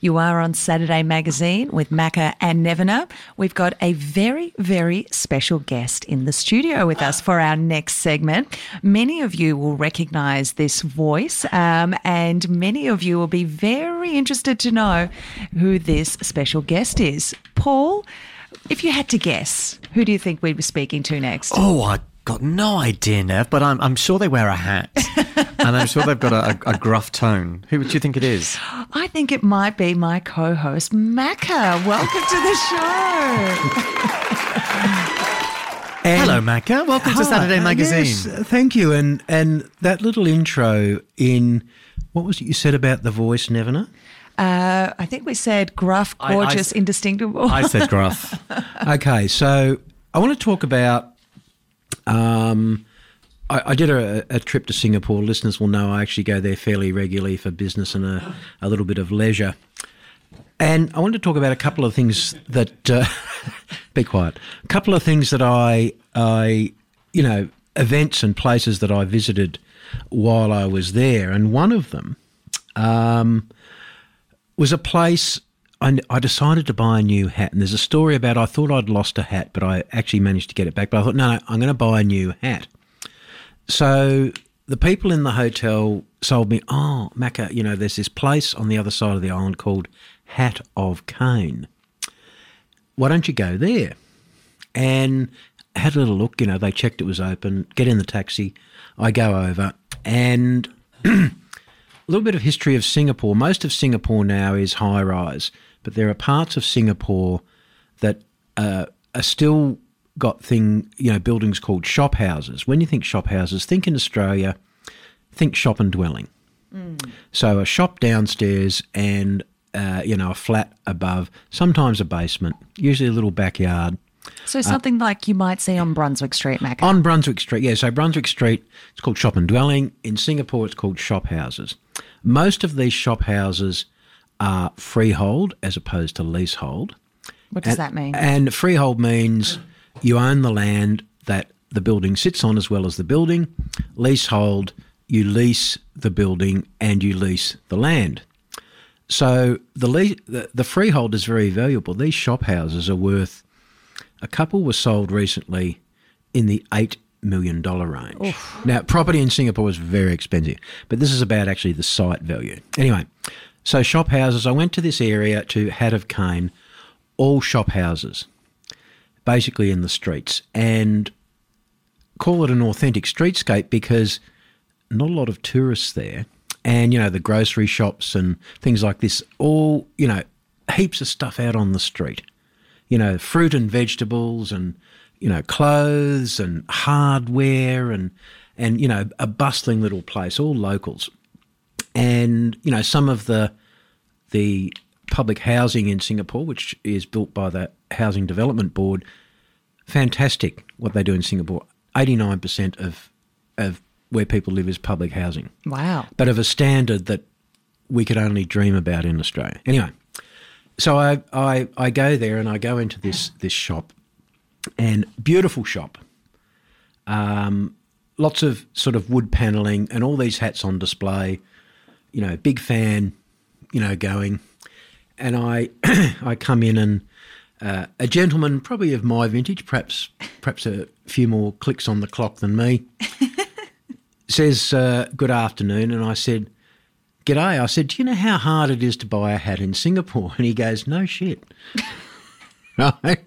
You are on Saturday Magazine with Macca and Nevena. We've got a very, very special guest in the studio with us for our next segment. Many of you will recognize this voice, um, and many of you will be very interested to know who this special guest is. Paul, if you had to guess, who do you think we'd be speaking to next? Oh, I got no idea, Nev, but I'm, I'm sure they wear a hat. and I'm sure they've got a, a, a gruff tone. Who do you think it is? I think it might be my co host, Macca. Welcome to the show. Hello, Macca. Welcome to Saturday Magazine. yes, thank you. And and that little intro in what was it you said about the voice, Nevena? Uh, I think we said gruff, I- I gorgeous, indistinguishable. I said gruff. Okay, so I want to talk about. Um, I, I did a, a trip to Singapore. Listeners will know I actually go there fairly regularly for business and a, a little bit of leisure. And I wanted to talk about a couple of things that. Uh, be quiet. A couple of things that I, I, you know, events and places that I visited while I was there, and one of them um, was a place. I, I decided to buy a new hat, and there's a story about I thought I'd lost a hat, but I actually managed to get it back. But I thought, no, no, I'm going to buy a new hat. So the people in the hotel sold me, oh, Macca, you know, there's this place on the other side of the island called Hat of Cane. Why don't you go there? And had a little look, you know, they checked it was open, get in the taxi. I go over, and a little bit of history of Singapore. Most of Singapore now is high rise, but there are parts of Singapore that uh, are still got thing, you know, buildings called shop houses. When you think shop houses, think in Australia, think shop and dwelling. So a shop downstairs and uh, you know a flat above, sometimes a basement, usually a little backyard. so something like you might see on Brunswick Street, Macca. On Brunswick Street, yeah. So Brunswick Street, it's called shop and dwelling. In Singapore, it's called shop houses. Most of these shop houses are freehold as opposed to leasehold. what does And- that mean? And freehold means you own the land that the building sits on as well as the building. Leasehold, you lease the building and you lease the land. So the, le- the the freehold is very valuable. These shop houses are worth. A couple were sold recently in the eight million dollar range. Now, property in Singapore is very expensive, but this is about actually the site value. Anyway, so shop houses. I went to this area to Hat of Cane, all shop houses, basically in the streets, and call it an authentic streetscape because not a lot of tourists there. And, you know, the grocery shops and things like this, all, you know, heaps of stuff out on the street. You know, fruit and vegetables and, you know, clothes and hardware and, and, you know, a bustling little place, all locals. And, you know, some of the, the public housing in Singapore, which is built by the Housing Development Board, fantastic what they do in Singapore. 89% of, of where people live is public housing, wow. but of a standard that we could only dream about in Australia. Anyway, so I, I, I go there and I go into this, this shop, and beautiful shop. Um, lots of sort of wood paneling and all these hats on display. You know, big fan, you know, going. And I, I come in and uh, a gentleman, probably of my vintage, perhaps perhaps a few more clicks on the clock than me, says, uh, "Good afternoon," and I said, "G'day." I said, "Do you know how hard it is to buy a hat in Singapore?" And he goes, "No shit." right,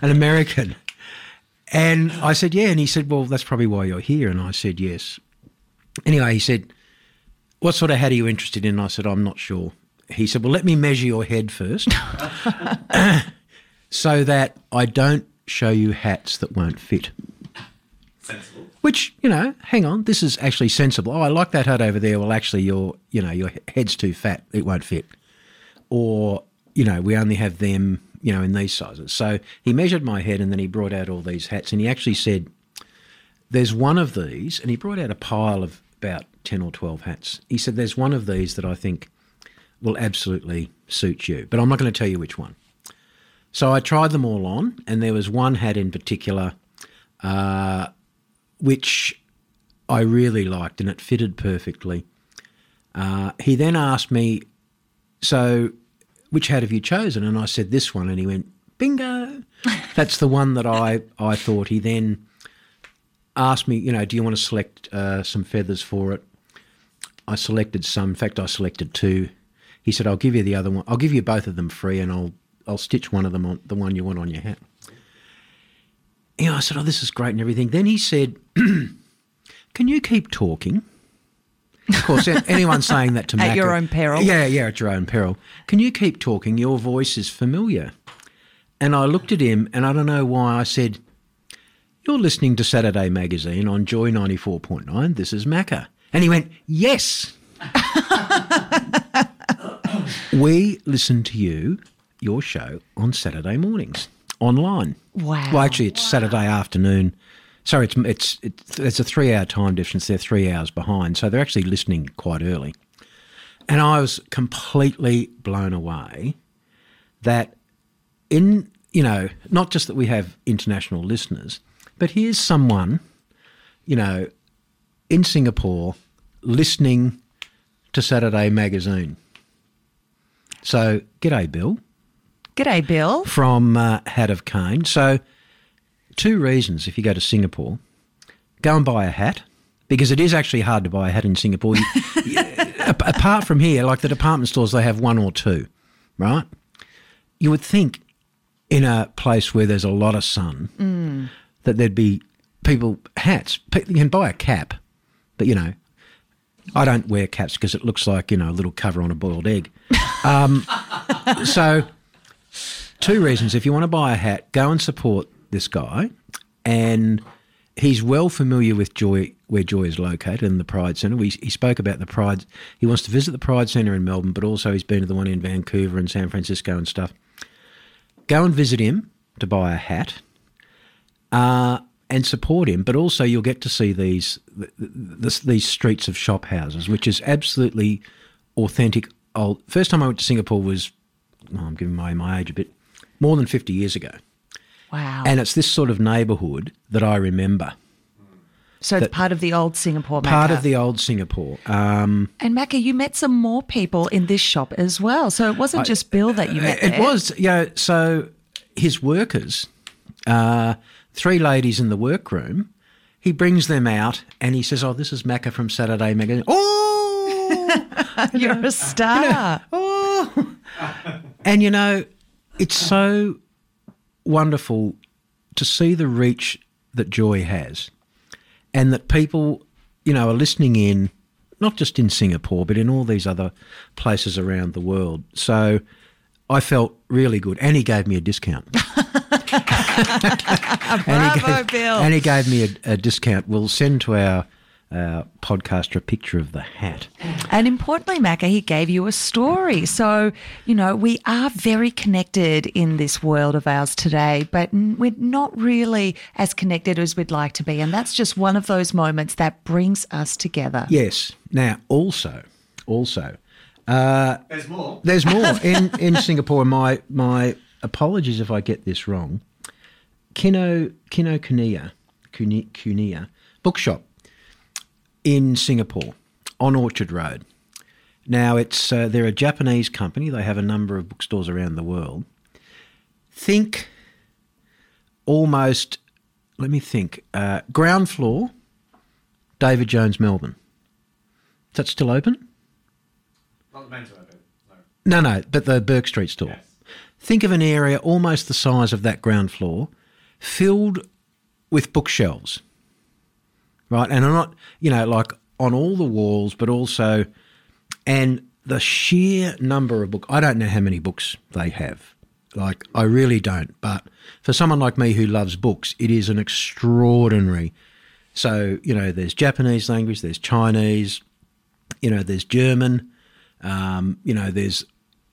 an American. And I said, "Yeah," and he said, "Well, that's probably why you're here." And I said, "Yes." Anyway, he said, "What sort of hat are you interested in?" I said, "I'm not sure." He said, "Well, let me measure your head first, so that I don't show you hats that won't fit." Which you know, hang on, this is actually sensible. Oh, I like that hat over there. Well, actually, your you know your head's too fat; it won't fit. Or you know, we only have them you know in these sizes. So he measured my head, and then he brought out all these hats, and he actually said, "There's one of these," and he brought out a pile of about 10 or 12 hats. He said, There's one of these that I think will absolutely suit you, but I'm not going to tell you which one. So I tried them all on, and there was one hat in particular uh, which I really liked, and it fitted perfectly. Uh, he then asked me, So, which hat have you chosen? And I said, This one. And he went, Bingo. That's the one that I, I thought. He then asked me, you know, do you want to select uh, some feathers for it? I selected some. In fact, I selected two. He said, "I'll give you the other one. I'll give you both of them free, and I'll I'll stitch one of them on the one you want on your hat." Yeah, I said, "Oh, this is great and everything." Then he said, "Can you keep talking?" Of course, anyone saying that to At Macca- your own peril. Yeah, yeah, at your own peril. Can you keep talking? Your voice is familiar. And I looked at him, and I don't know why I said, "You're listening to Saturday Magazine on Joy ninety four point nine. This is Macca." And he went, "Yes." we listen to you, your show, on Saturday mornings online. Wow. Well, actually, it's Saturday afternoon. Sorry, it's it's it's, it's a three-hour time difference. They're three hours behind, so they're actually listening quite early. And I was completely blown away that in you know not just that we have international listeners, but here's someone, you know, in Singapore listening to Saturday Magazine. So, g'day, Bill G'day, Bill. from uh, Hat of Cane. So, two reasons if you go to Singapore go and buy a hat, because it is actually hard to buy a hat in Singapore. You- apart from here, like the department stores, they have one or two, right? You would think in a place where there's a lot of sun that there'd be people, hats. You can buy a cap, but you know, I don't wear caps because it looks like, you know, a little cover on a boiled egg. Um, so, two reasons. If you want to buy a hat, go and support this guy. And he's well familiar with Joy, where Joy is located in the Pride Centre. We, he spoke about the Pride. He wants to visit the Pride Centre in Melbourne, but also he's been to the one in Vancouver and San Francisco and stuff. Go and visit him to buy a hat. Uh, and support him, but also you'll get to see these th- th- these streets of shop houses, which is absolutely authentic. Old. First time I went to Singapore was, oh, I'm giving my my age a bit, more than 50 years ago, Wow. and it's this sort of neighbourhood that I remember. so it's part of the old Singapore Macca. Part of the old Singapore. Um, And Macca, you met some more people in this shop as well. So it wasn't just Bill that you met. It there. was, you know, so his workers, uh, three ladies in the workroom, he brings them out and he says, Oh, this is Macca from Saturday Magazine. Oh, You're a star. oh. and you know, it's so wonderful to see the reach that Joy has and that people, you know, are listening in, not just in Singapore, but in all these other places around the world. So I felt really good. And he gave me a discount. and, he gave, Bill. and he gave me a, a discount. We'll send to our, our podcaster a picture of the hat. And importantly, Macca, he gave you a story. So, you know, we are very connected in this world of ours today, but we're not really as connected as we'd like to be. And that's just one of those moments that brings us together. Yes. Now, also, also, uh, There's more. there's more in in Singapore. My my apologies if I get this wrong. Kino Kinokuniya Kuni- Kuniya bookshop in Singapore on Orchard Road. Now it's uh, they're a Japanese company. They have a number of bookstores around the world. Think almost. Let me think. Uh, ground floor. David Jones Melbourne. Is that still open? Not open. No. No, no, but the Bourke Street store. Yes. Think of an area almost the size of that ground floor, filled with bookshelves. Right? And I'm not, you know, like on all the walls, but also, and the sheer number of books. I don't know how many books they have. Like, I really don't. But for someone like me who loves books, it is an extraordinary. So, you know, there's Japanese language, there's Chinese, you know, there's German, um, you know, there's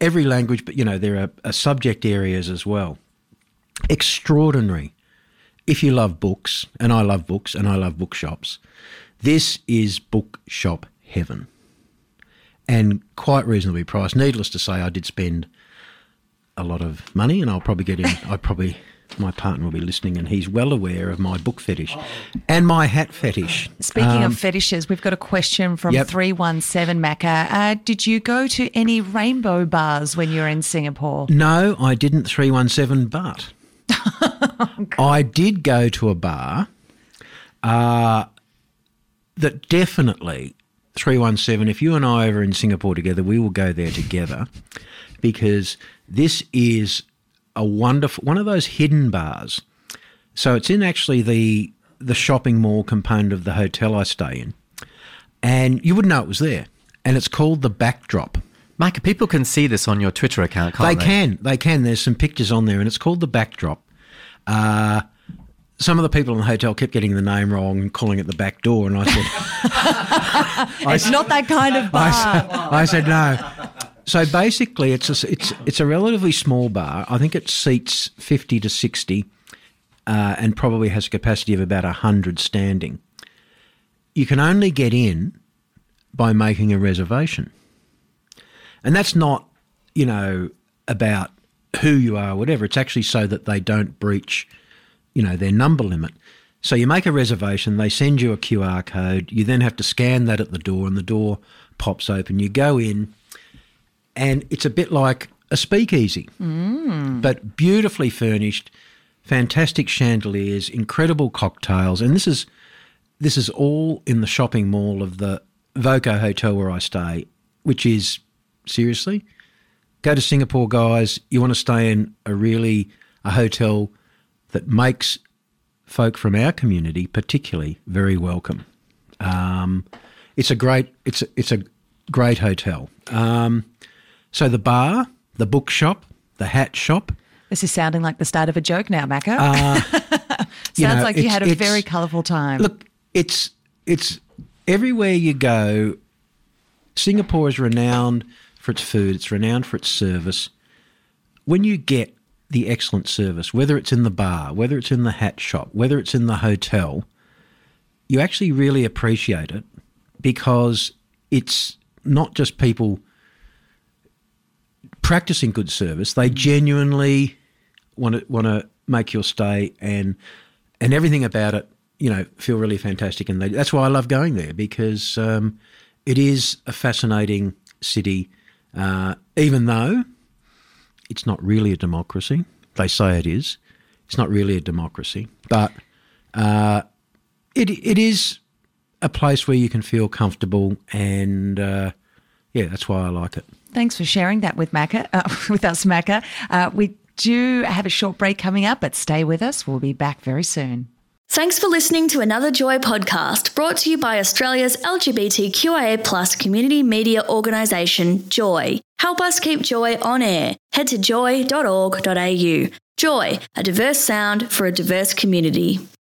every language, but you know, there are, are subject areas as well. Extraordinary. If you love books, and I love books, and I love bookshops, this is bookshop heaven and quite reasonably priced. Needless to say, I did spend a lot of money, and I'll probably get in. I probably my partner will be listening, and he's well aware of my book fetish and my hat fetish. Speaking of fetishes, we've got a question from Um, Yep. 317 Macca. Uh, did you go to any rainbow bars when you were in Singapore? No, I didn't 317, but I did go to a bar uh, that definitely 317. If you and I are in Singapore together, we will go there together because this is a wonderful one of those hidden bars. So it's in actually the the shopping mall component of the hotel I stay in, and you wouldn't know it was there. And it's called the Backdrop. Mike, people can see this on your Twitter account, can't They they? can, they can. There's some pictures on there, and it's called the backdrop. Uh, some of the people in the hotel kept getting the name wrong and calling it the back door, and I said, It's not that kind of bar. I said, I said no. So basically, it's a, it's it's a relatively small bar. I think it seats fifty to sixty, uh, and probably has a capacity of about hundred standing. You can only get in by making a reservation, and that's not, you know, about who you are, or whatever. It's actually so that they don't breach, you know, their number limit. So you make a reservation, they send you a QR code, you then have to scan that at the door, and the door pops open. You go in, and it's a bit like a speakeasy, but beautifully furnished, fantastic chandeliers, incredible cocktails, and this is this is all in the shopping mall of the Voco Hotel where I stay, which is seriously go to Singapore, guys. You want to stay in a really a hotel that makes folk from our community, particularly, very welcome. Um, it's a great it's a, it's a great hotel. Um, so the bar, the bookshop, the hat shop. This is sounding like the start of a joke now, Macca. Uh, Sounds you know, like you had a very colourful time. Look, it's it's everywhere you go. Singapore is renowned for its food. It's renowned for its service. When you get the excellent service, whether it's in the bar, whether it's in the hat shop, whether it's in the hotel, you actually really appreciate it because it's not just people practicing good service. They genuinely want to want to make your stay and and everything about it, you know, feel really fantastic. And they, that's why I love going there because um, it is a fascinating city, uh, even though it's not really a democracy. They say it is. It's not really a democracy, but uh, it it is a place where you can feel comfortable, and uh, yeah, that's why I like it. Thanks for sharing that with Macca, uh, with us, Macca. Uh, we do have a short break coming up, but stay with us. We'll be back very soon. Thanks for listening to another Joy podcast brought to you by Australia's LGBTQIA plus community media organisation, Joy. Help us keep Joy on air. Head to joy.org.au. Joy, a diverse sound for a diverse community.